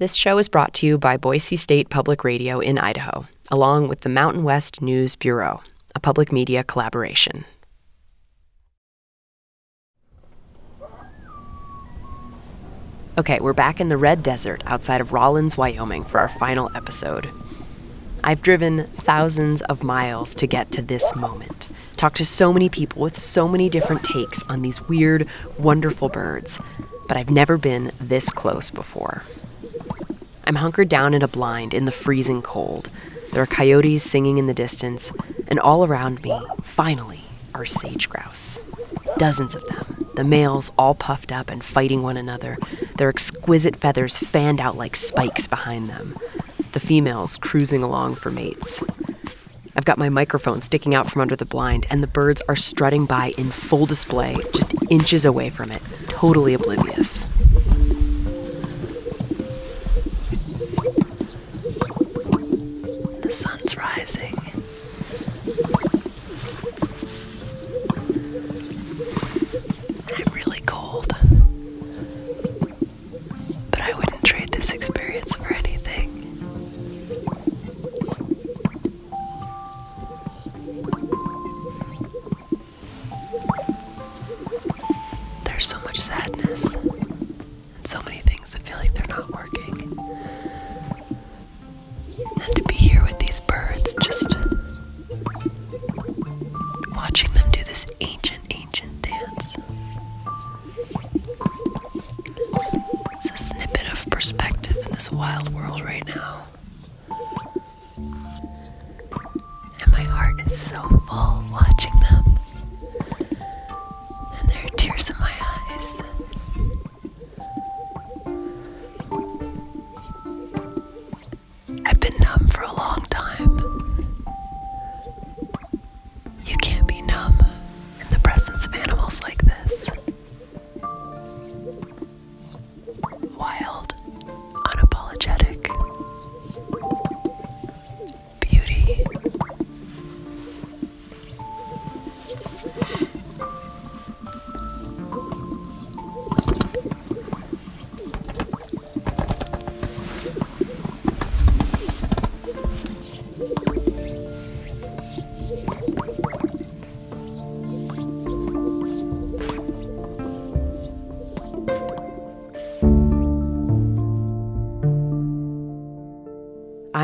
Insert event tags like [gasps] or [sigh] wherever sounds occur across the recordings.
This show is brought to you by Boise State Public Radio in Idaho, along with the Mountain West News Bureau, a public media collaboration. Okay, we're back in the Red Desert outside of Rawlins, Wyoming for our final episode. I've driven thousands of miles to get to this moment. Talked to so many people with so many different takes on these weird, wonderful birds, but I've never been this close before. I'm hunkered down in a blind in the freezing cold. There are coyotes singing in the distance, and all around me, finally, are sage grouse. Dozens of them, the males all puffed up and fighting one another, their exquisite feathers fanned out like spikes behind them, the females cruising along for mates. I've got my microphone sticking out from under the blind, and the birds are strutting by in full display, just inches away from it, totally oblivious. Wild world right now. And my heart is so full watching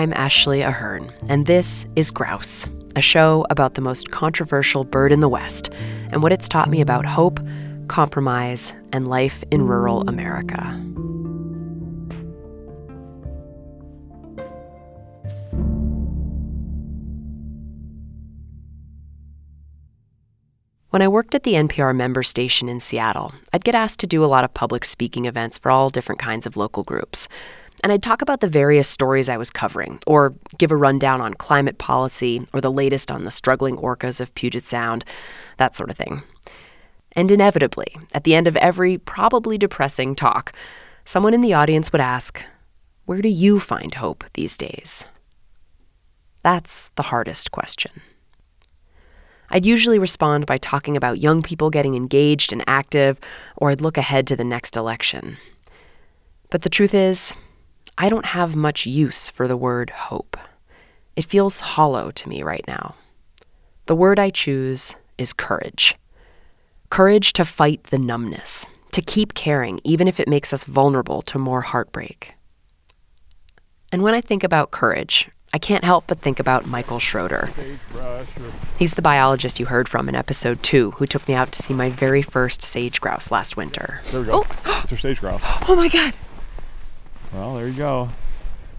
I'm Ashley Ahearn, and this is Grouse, a show about the most controversial bird in the West and what it's taught me about hope, compromise, and life in rural America. When I worked at the NPR member station in Seattle, I'd get asked to do a lot of public speaking events for all different kinds of local groups. And I'd talk about the various stories I was covering, or give a rundown on climate policy, or the latest on the struggling orcas of Puget Sound, that sort of thing. And inevitably, at the end of every probably depressing talk, someone in the audience would ask, Where do you find hope these days? That's the hardest question. I'd usually respond by talking about young people getting engaged and active, or I'd look ahead to the next election. But the truth is, I don't have much use for the word hope. It feels hollow to me right now. The word I choose is courage. Courage to fight the numbness, to keep caring, even if it makes us vulnerable to more heartbreak. And when I think about courage, I can't help but think about Michael Schroeder. He's the biologist you heard from in episode two, who took me out to see my very first sage grouse last winter. There we go. Oh. [gasps] it's our sage grouse. [gasps] Oh my god! Well, there you go.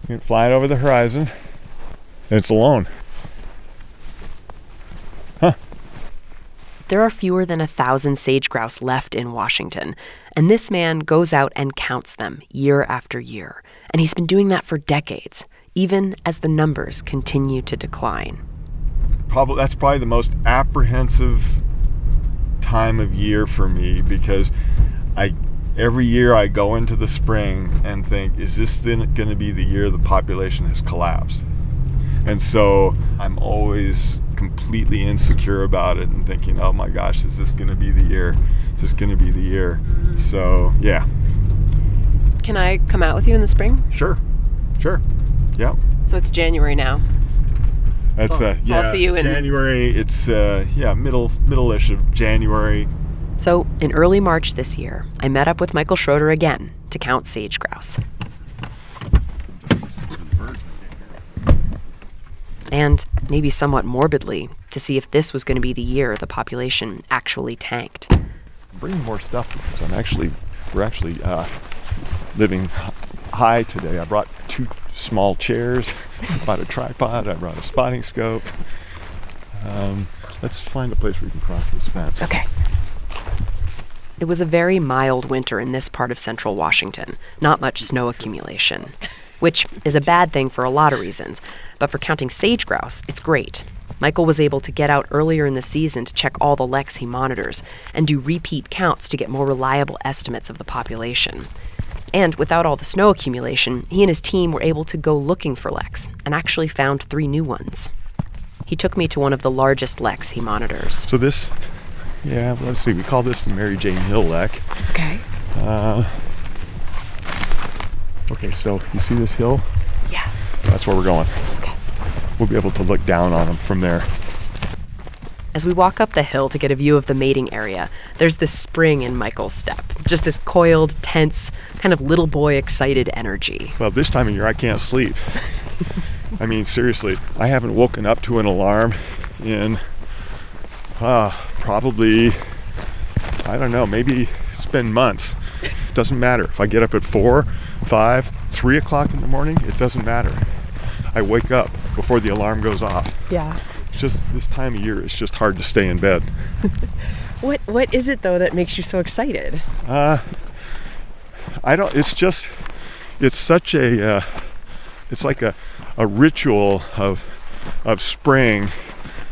You can fly it over the horizon. And it's alone. Huh. There are fewer than a thousand sage grouse left in Washington, and this man goes out and counts them year after year. And he's been doing that for decades, even as the numbers continue to decline. Probably that's probably the most apprehensive time of year for me because I every year I go into the spring and think, is this then going to be the year the population has collapsed? And so I'm always completely insecure about it and thinking, oh my gosh, is this going to be the year? Is this going to be the year? So, yeah. Can I come out with you in the spring? Sure, sure. Yeah. So it's January now. That's uh, so yeah, I'll see you in- January. It's uh, yeah, middle middle-ish of January. So, in early March this year, I met up with Michael Schroeder again to count sage grouse. And, maybe somewhat morbidly, to see if this was going to be the year the population actually tanked. I'm bringing more stuff because I'm actually we're actually uh, living high today. I brought two small chairs, [laughs] I brought a tripod, I brought a spotting scope. Um, let's find a place where we can cross this fence. Okay. It was a very mild winter in this part of central Washington, not much snow accumulation, which is a bad thing for a lot of reasons. But for counting sage grouse, it's great. Michael was able to get out earlier in the season to check all the leks he monitors and do repeat counts to get more reliable estimates of the population. And without all the snow accumulation, he and his team were able to go looking for leks and actually found three new ones. He took me to one of the largest leks he monitors. So this, yeah, let's see. We call this the Mary Jane Hill Lek. Okay. Uh, okay, so you see this hill? Yeah. That's where we're going. Okay. We'll be able to look down on them from there. As we walk up the hill to get a view of the mating area, there's this spring in Michael's step. Just this coiled, tense, kind of little boy excited energy. Well, this time of year I can't sleep. [laughs] I mean, seriously, I haven't woken up to an alarm in uh, probably, I don't know, maybe it's been months. Doesn't matter. If I get up at four, five, three o'clock in the morning, it doesn't matter. I wake up before the alarm goes off. Yeah. It's just this time of year, it's just hard to stay in bed. [laughs] What what is it though that makes you so excited? Uh, I don't. It's just. It's such a. Uh, it's like a, a ritual of of spring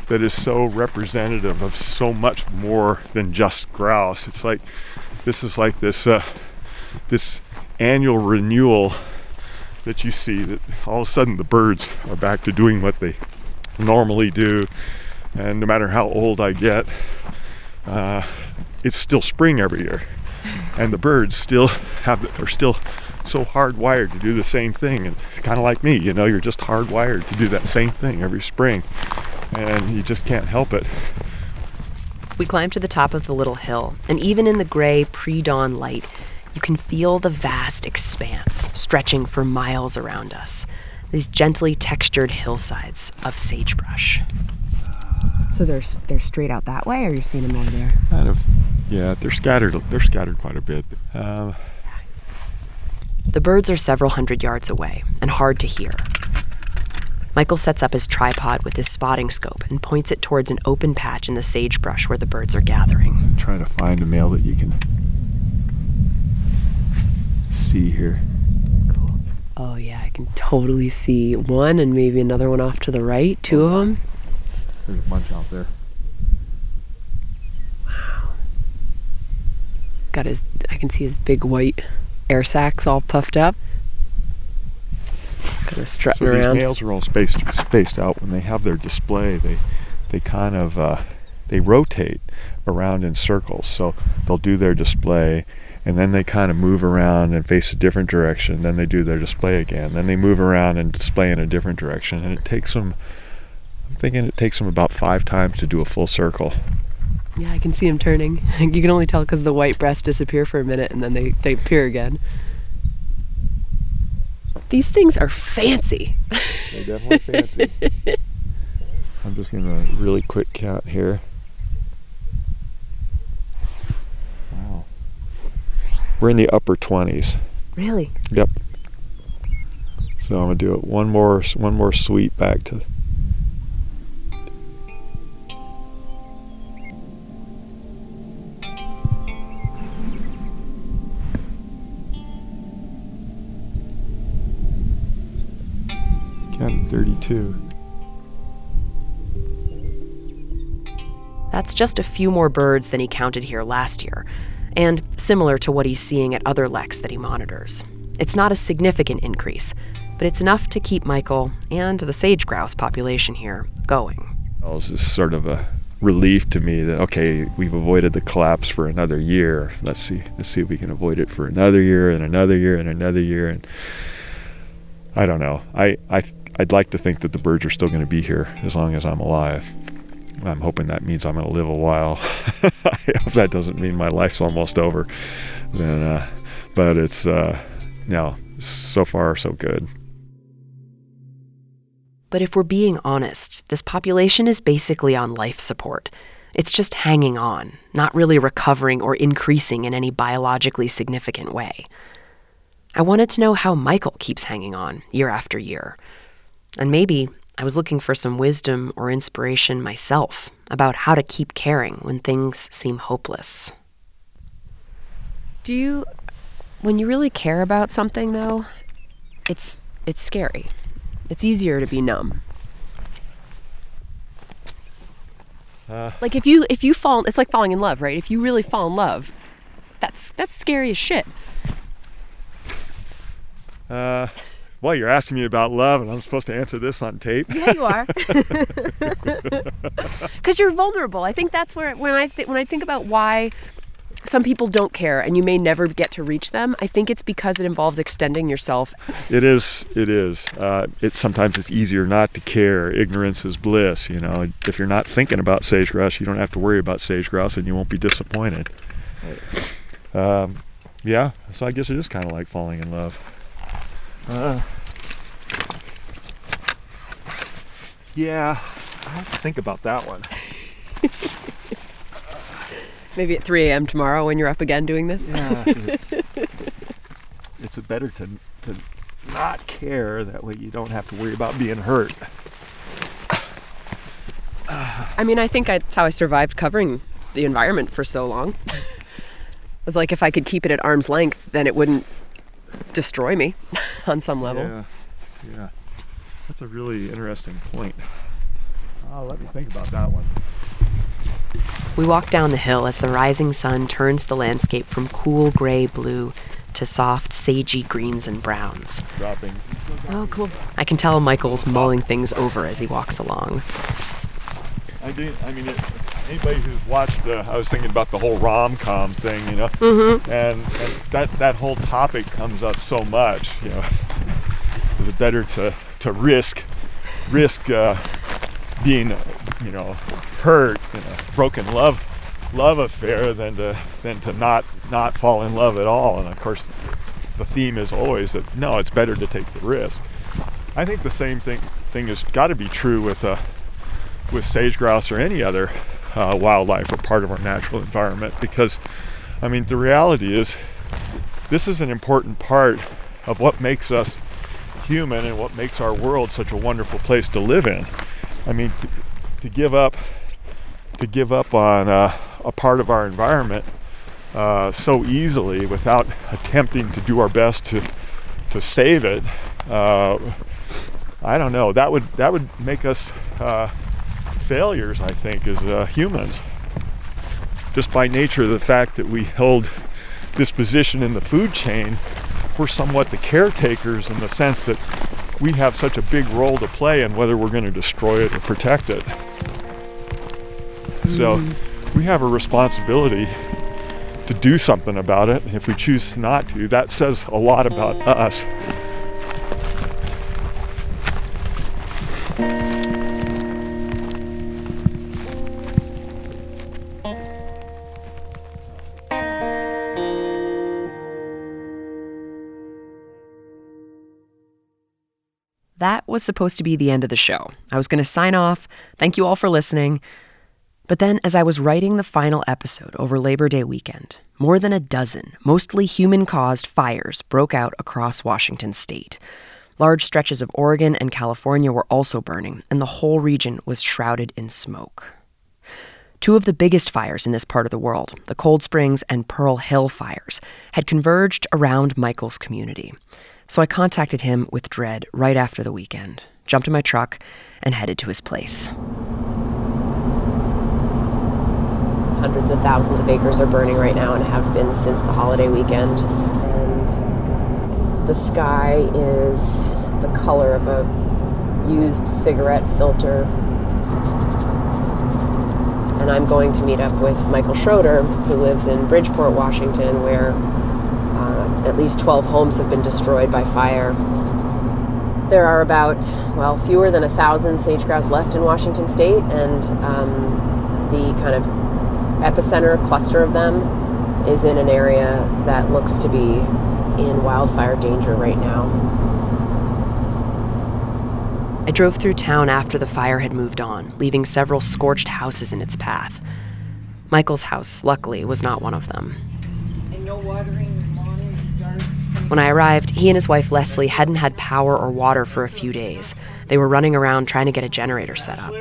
that is so representative of so much more than just grouse. It's like this is like this uh, this annual renewal that you see that all of a sudden the birds are back to doing what they normally do, and no matter how old I get, uh, it's still spring every year, [laughs] and the birds still have are still so hardwired to do the same thing. And it's kind of like me, you know, you're just hardwired to do that same thing every spring, and you just can't help it. We climb to the top of the little hill, and even in the gray pre dawn light, you can feel the vast expanse stretching for miles around us. These gently textured hillsides of sagebrush. So they're they're straight out that way, or you're seeing them over there? Kind of, yeah. They're scattered. They're scattered quite a bit. Um, The birds are several hundred yards away and hard to hear. Michael sets up his tripod with his spotting scope and points it towards an open patch in the sagebrush where the birds are gathering. try to find a male that you can see here. Oh, yeah, I can totally see one and maybe another one off to the right, two of them. There's a bunch out there. Wow. Got his, I can see his big white air sacs all puffed up. Kind of strutting So these around. males are all spaced spaced out. When they have their display, they they kind of uh, they rotate around in circles. So they'll do their display, and then they kind of move around and face a different direction. Then they do their display again. Then they move around and display in a different direction. And it takes them. I'm thinking it takes them about five times to do a full circle. Yeah, I can see them turning. [laughs] You can only tell because the white breasts disappear for a minute and then they, they appear again. These things are fancy. They're definitely fancy. [laughs] I'm just gonna really quick count here. Wow. We're in the upper 20s. Really? Yep. So I'm gonna do it one more one more sweep back to. Counted 32. That's just a few more birds than he counted here last year, and similar to what he's seeing at other leks that he monitors. It's not a significant increase, but it's enough to keep Michael and the sage grouse population here going. It was just sort of a relief to me that okay, we've avoided the collapse for another year. Let's see, let's see if we can avoid it for another year and another year and another year. And I don't know. I I I'd like to think that the birds are still going to be here as long as I'm alive. I'm hoping that means I'm going to live a while. [laughs] I hope that doesn't mean my life's almost over. Then, uh, but it's uh, no, so far so good. But if we're being honest, this population is basically on life support. It's just hanging on, not really recovering or increasing in any biologically significant way. I wanted to know how Michael keeps hanging on year after year. And maybe I was looking for some wisdom or inspiration myself about how to keep caring when things seem hopeless. Do you when you really care about something though, it's it's scary. It's easier to be numb. Uh, Like if you if you fall it's like falling in love, right? If you really fall in love, that's that's scary as shit. uh, well, you're asking me about love, and I'm supposed to answer this on tape. Yeah, you are. [laughs] Because you're vulnerable. I think that's where when I th- when I think about why some people don't care and you may never get to reach them. I think it's because it involves extending yourself. It is. It is. Uh, it's sometimes it's easier not to care. Ignorance is bliss. You know, if you're not thinking about sage grouse, you don't have to worry about sage grouse, and you won't be disappointed. Um, yeah. So I guess it is kind of like falling in love. Uh, yeah. I have to think about that one. [laughs] Maybe at 3 a.m. tomorrow when you're up again doing this. Yeah. [laughs] it's better to to not care. That way you don't have to worry about being hurt. I mean, I think I, that's how I survived covering the environment for so long. [laughs] it was like if I could keep it at arm's length, then it wouldn't destroy me on some level. Yeah, yeah. That's a really interesting point. Oh, let me think about that one. We walk down the hill as the rising sun turns the landscape from cool gray blue to soft, sagey greens and browns. Dropping. Oh, cool. I can tell Michael's mulling things over as he walks along. I think. I mean, it, anybody who's watched, uh, I was thinking about the whole rom-com thing, you know, Mm-hmm. and, and that that whole topic comes up so much. You know, [laughs] is it better to to risk risk uh, being, you know, hurt in a broken love love affair than to than to not not fall in love at all? And of course, the theme is always that no, it's better to take the risk. I think the same thing thing has got to be true with uh, with sage grouse or any other uh, wildlife or part of our natural environment because I mean the reality is this is an important part of what makes us human and what makes our world such a wonderful place to live in. I mean to, to give up to give up on uh, a part of our environment uh, so easily without attempting to do our best to to save it. Uh, I don't know. That would that would make us uh, failures. I think as uh, humans, just by nature the fact that we held this position in the food chain, we're somewhat the caretakers in the sense that we have such a big role to play in whether we're going to destroy it or protect it. So hmm. we have a responsibility to do something about it. If we choose not to, that says a lot about hmm. us. That was supposed to be the end of the show. I was going to sign off. Thank you all for listening. But then, as I was writing the final episode over Labor Day weekend, more than a dozen, mostly human caused fires broke out across Washington state. Large stretches of Oregon and California were also burning, and the whole region was shrouded in smoke. Two of the biggest fires in this part of the world, the Cold Springs and Pearl Hill fires, had converged around Michael's community. So I contacted him with dread right after the weekend, jumped in my truck, and headed to his place. Hundreds of thousands of acres are burning right now and have been since the holiday weekend. And the sky is the color of a used cigarette filter. and I'm going to meet up with Michael Schroeder, who lives in Bridgeport, Washington, where uh, at least 12 homes have been destroyed by fire. There are about, well, fewer than a thousand sage grouse left in Washington state, and um, the kind of epicenter cluster of them is in an area that looks to be in wildfire danger right now. I drove through town after the fire had moved on, leaving several scorched houses in its path. Michael's house, luckily, was not one of them. And no watering when I arrived, he and his wife Leslie hadn't had power or water for a few days. They were running around trying to get a generator set up.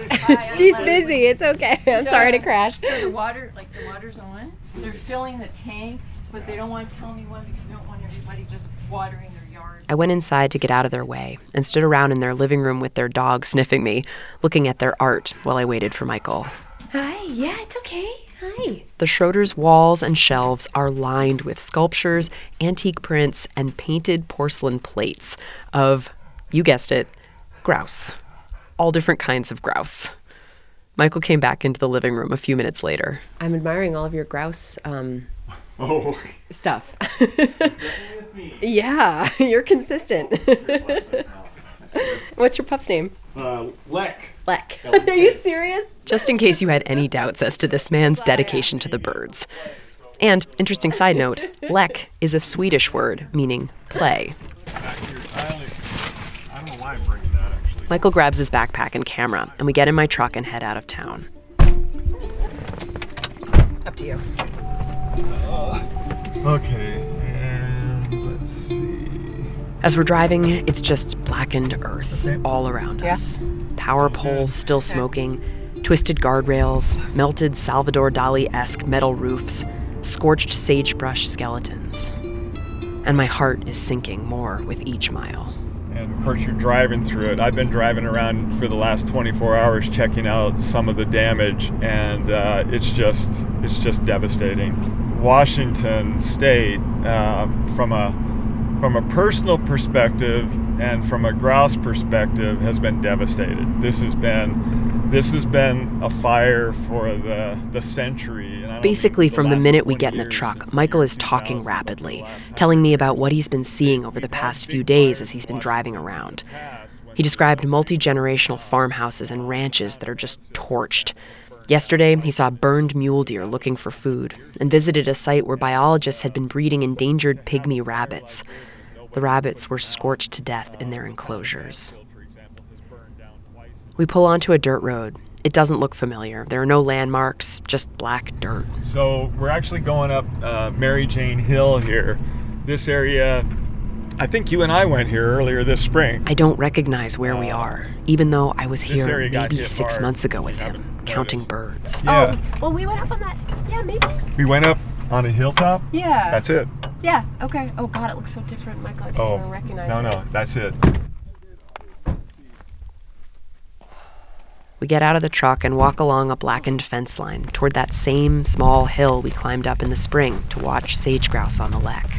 [laughs] She's busy. It's okay. I'm so, sorry to crash. So the water, like the water's on. They're filling the tank, but they don't want to tell me when because they don't want everybody just watering their yards. I went inside to get out of their way and stood around in their living room with their dog sniffing me, looking at their art while I waited for Michael. Hi. Yeah, it's okay. Hi. The Schroeder's walls and shelves are lined with sculptures, antique prints, and painted porcelain plates of, you guessed it, grouse. All different kinds of grouse. Michael came back into the living room a few minutes later. I'm admiring all of your grouse um, [laughs] oh. stuff. [laughs] yeah, [laughs] you're consistent. [laughs] What's your pup's name? Uh, Lek. Lek. [laughs] Are you serious? Just in case you had any doubts as to this man's dedication to the birds. And, interesting side note, lek is a Swedish word meaning play. Michael grabs his backpack and camera, and we get in my truck and head out of town. Up to you. Uh, okay, and let's see. As we're driving, it's just blackened earth all around us. Power poles still smoking, twisted guardrails, melted Salvador Dali esque metal roofs, scorched sagebrush skeletons. And my heart is sinking more with each mile. And of course, you're driving through it. I've been driving around for the last 24 hours, checking out some of the damage, and uh, it's just it's just devastating. Washington State, uh, from a from a personal perspective and from a grouse perspective, has been devastated. This has been this has been a fire for the, the century. Basically, from the minute we get in the truck, Michael is talking rapidly, telling me about what he's been seeing over the past few days as he's been driving around. He described multi generational farmhouses and ranches that are just torched. Yesterday, he saw burned mule deer looking for food and visited a site where biologists had been breeding endangered pygmy rabbits. The rabbits were scorched to death in their enclosures. We pull onto a dirt road. It doesn't look familiar. There are no landmarks, just black dirt. So we're actually going up uh, Mary Jane Hill here. This area, I think you and I went here earlier this spring. I don't recognize where uh, we are, even though I was here maybe six hard. months ago with him, counting birds. Yeah. Oh, well, we went up on that. Yeah, maybe. We went up on a hilltop? Yeah. That's it. Yeah, okay. Oh, God, it looks so different, Michael. I can't oh, even recognize no, it. No, no, that's it. We get out of the truck and walk along a blackened fence line toward that same small hill we climbed up in the spring to watch sage grouse on the lek.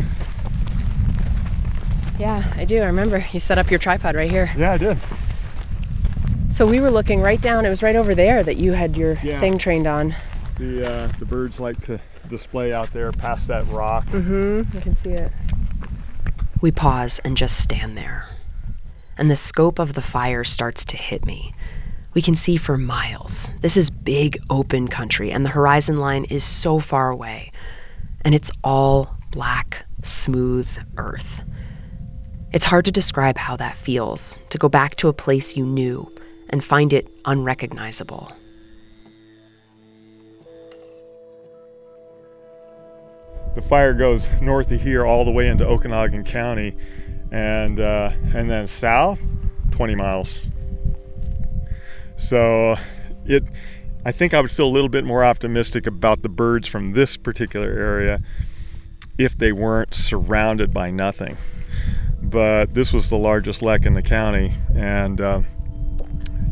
Yeah, I do. I remember you set up your tripod right here. Yeah, I did. So we were looking right down. It was right over there that you had your yeah. thing trained on. The uh, the birds like to display out there past that rock. Mm-hmm. I can see it. We pause and just stand there. And the scope of the fire starts to hit me we can see for miles. This is big open country, and the horizon line is so far away. And it's all black, smooth earth. It's hard to describe how that feels to go back to a place you knew and find it unrecognizable. The fire goes [laughs] north of here all the way into Okanogan County, and uh, and then south, 20 miles. So it I think I would feel a little bit more optimistic about the birds from this particular area if they weren't surrounded by nothing. But this was the largest lek in the county, and uh,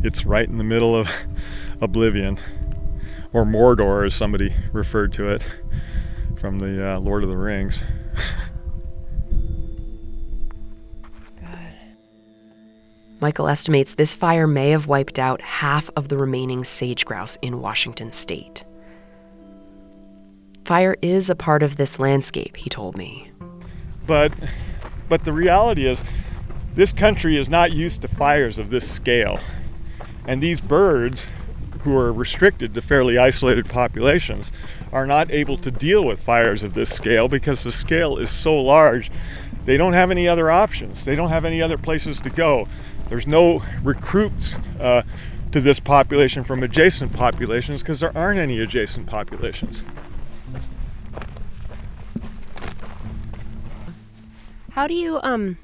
it's right in the middle of [laughs] oblivion, or Mordor, as somebody referred to it from the uh, Lord of the Rings. Michael estimates this fire may have wiped out half of the remaining sage grouse in Washington state. Fire is a part of this landscape, he told me. But but the reality is this country is not used to fires of this scale. And these birds who are restricted to fairly isolated populations are not able to deal with fires of this scale because the scale is so large. They don't have any other options. They don't have any other places to go. There's no recruits uh, to this population from adjacent populations because there aren't any adjacent populations. How do you um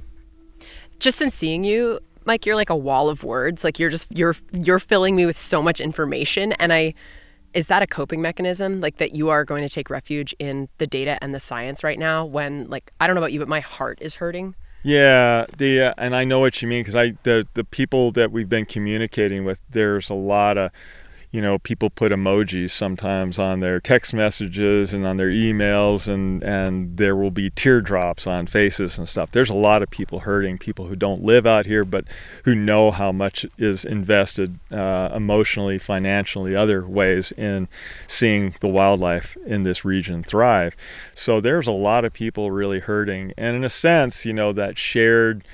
just in seeing you, Mike, you're like a wall of words. Like you're just you're you're filling me with so much information and I is that a coping mechanism like that you are going to take refuge in the data and the science right now when like I don't know about you but my heart is hurting? Yeah, the uh, and I know what you mean because I the the people that we've been communicating with, there's a lot of you know, people put emojis sometimes on their text messages and on their emails, and, and there will be teardrops on faces and stuff. There's a lot of people hurting, people who don't live out here, but who know how much is invested uh, emotionally, financially, other ways in seeing the wildlife in this region thrive. So there's a lot of people really hurting. And in a sense, you know, that shared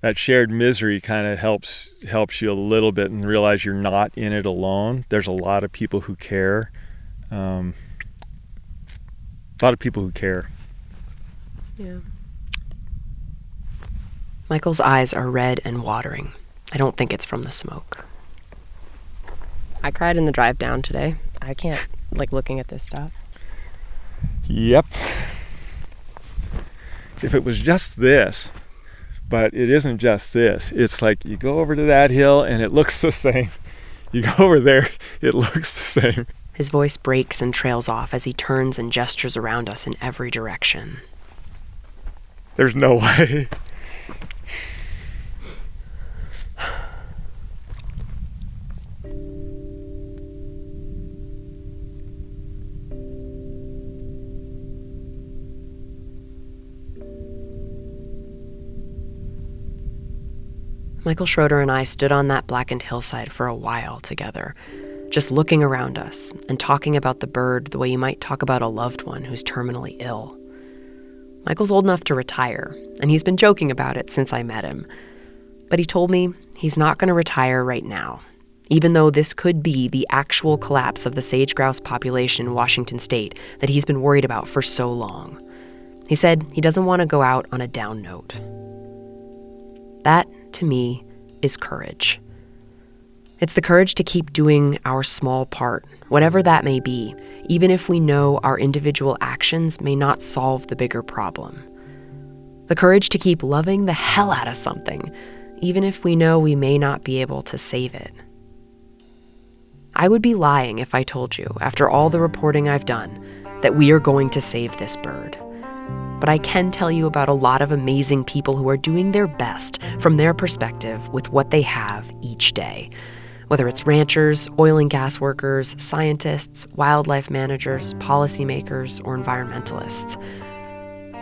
that shared misery kind of helps helps you a little bit and realize you're not in it alone. There's a lot of people who care. Um, a lot of people who care. Yeah. Michael's eyes are red and watering. I don't think it's from the smoke. I cried in the drive down today. I can't like looking at this stuff. Yep. If it was just this, but it isn't just this. It's like you go over to that hill and it looks [laughs] the same. You go over there, it looks the same. His voice breaks and trails off as he turns and gestures around us in every direction. There's no [laughs] way. Michael Schroeder and I stood on that blackened hillside for a while together, just looking around us and talking about the bird the way you might talk about a loved one who's terminally ill. Michael's old enough to retire, and he's been joking about it since I met him. But he told me he's not going to retire right now, even though this could be the actual collapse of the sage grouse population in Washington state that he's been worried about for so long. He said he doesn't want to go out on a down note. That to me, is courage. It's the courage to keep doing our small part, whatever that may be, even if we know our individual actions may not solve the bigger problem. The courage to keep loving the hell out of something, even if we know we may not be able to save it. I would be lying if I told you, after all the reporting I've done, that we are going to save this bird but I can tell you about a lot of amazing people who are doing their best from their perspective with what they have each day. Whether it's ranchers, oil and gas workers, scientists, wildlife managers, policymakers, or environmentalists.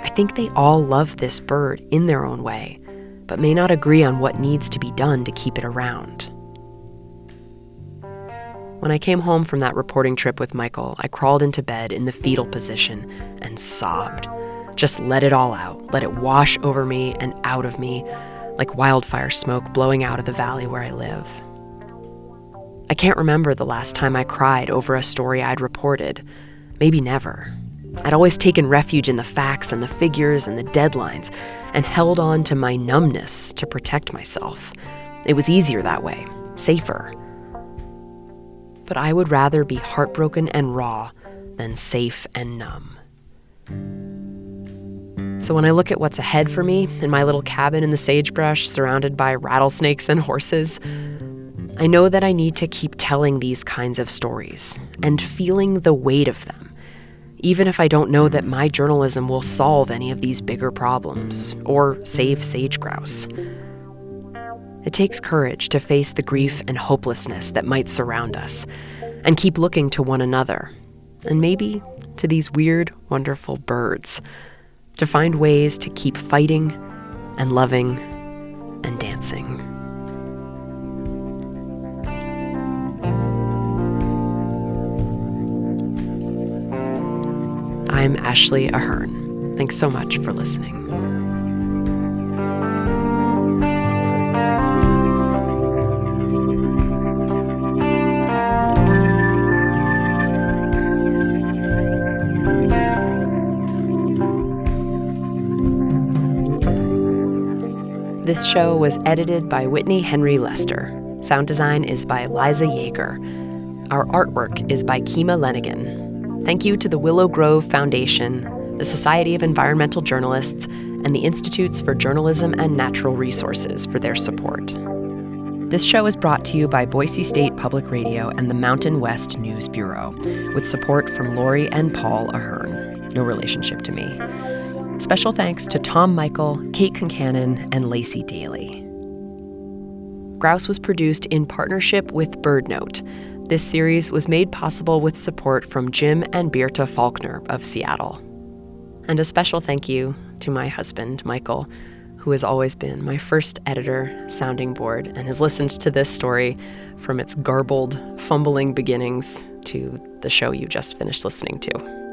I think they all love this bird in their own way, but may not agree on what needs to be done to keep it around. When I came home from that reporting trip with Michael, I crawled into bed in the fetal position and sobbed. Just let it all out. Let it wash over me and out of me like wildfire smoke blowing out of the valley where I live. I can't remember the last time I cried over a story I'd reported. Maybe never. I'd always taken refuge in the facts and the figures and the deadlines and held on to my numbness to protect myself. It was easier that way, safer. But I would rather be heartbroken and raw than safe and numb. So when I look at what's ahead for me in my little cabin in the sagebrush surrounded by rattlesnakes and horses, I know that I need to keep telling these kinds of stories and feeling the weight of them, even if I don't know that my journalism will solve any of these bigger problems or save sage grouse. It takes courage to face the grief and hopelessness that might surround us and keep looking to one another, and maybe to these weird, wonderful birds to find ways to keep fighting and loving and dancing. I'm Ashley Ahearn. Thanks so much for listening. This show was edited by Whitney Henry Lester. Sound design is by Liza Yeager. Our artwork is by Kima Lenigan. Thank you to the Willow Grove Foundation, the Society of Environmental Journalists, and the Institutes for Journalism and Natural Resources for their support. This show is brought to you by Boise State Public Radio and the Mountain West News Bureau, with support from Lori and Paul Ahern, no relationship to me. Special thanks to Tom Michael, Kate Concannon, and Lacey Daly. Grouse was produced in partnership with BirdNote. This series was made possible with support from Jim and Birta Faulkner of Seattle. And a special thank you to my husband, Michael, who has always been my first editor, sounding board, and has listened to this story from its garbled, fumbling beginnings to the show you just finished listening to.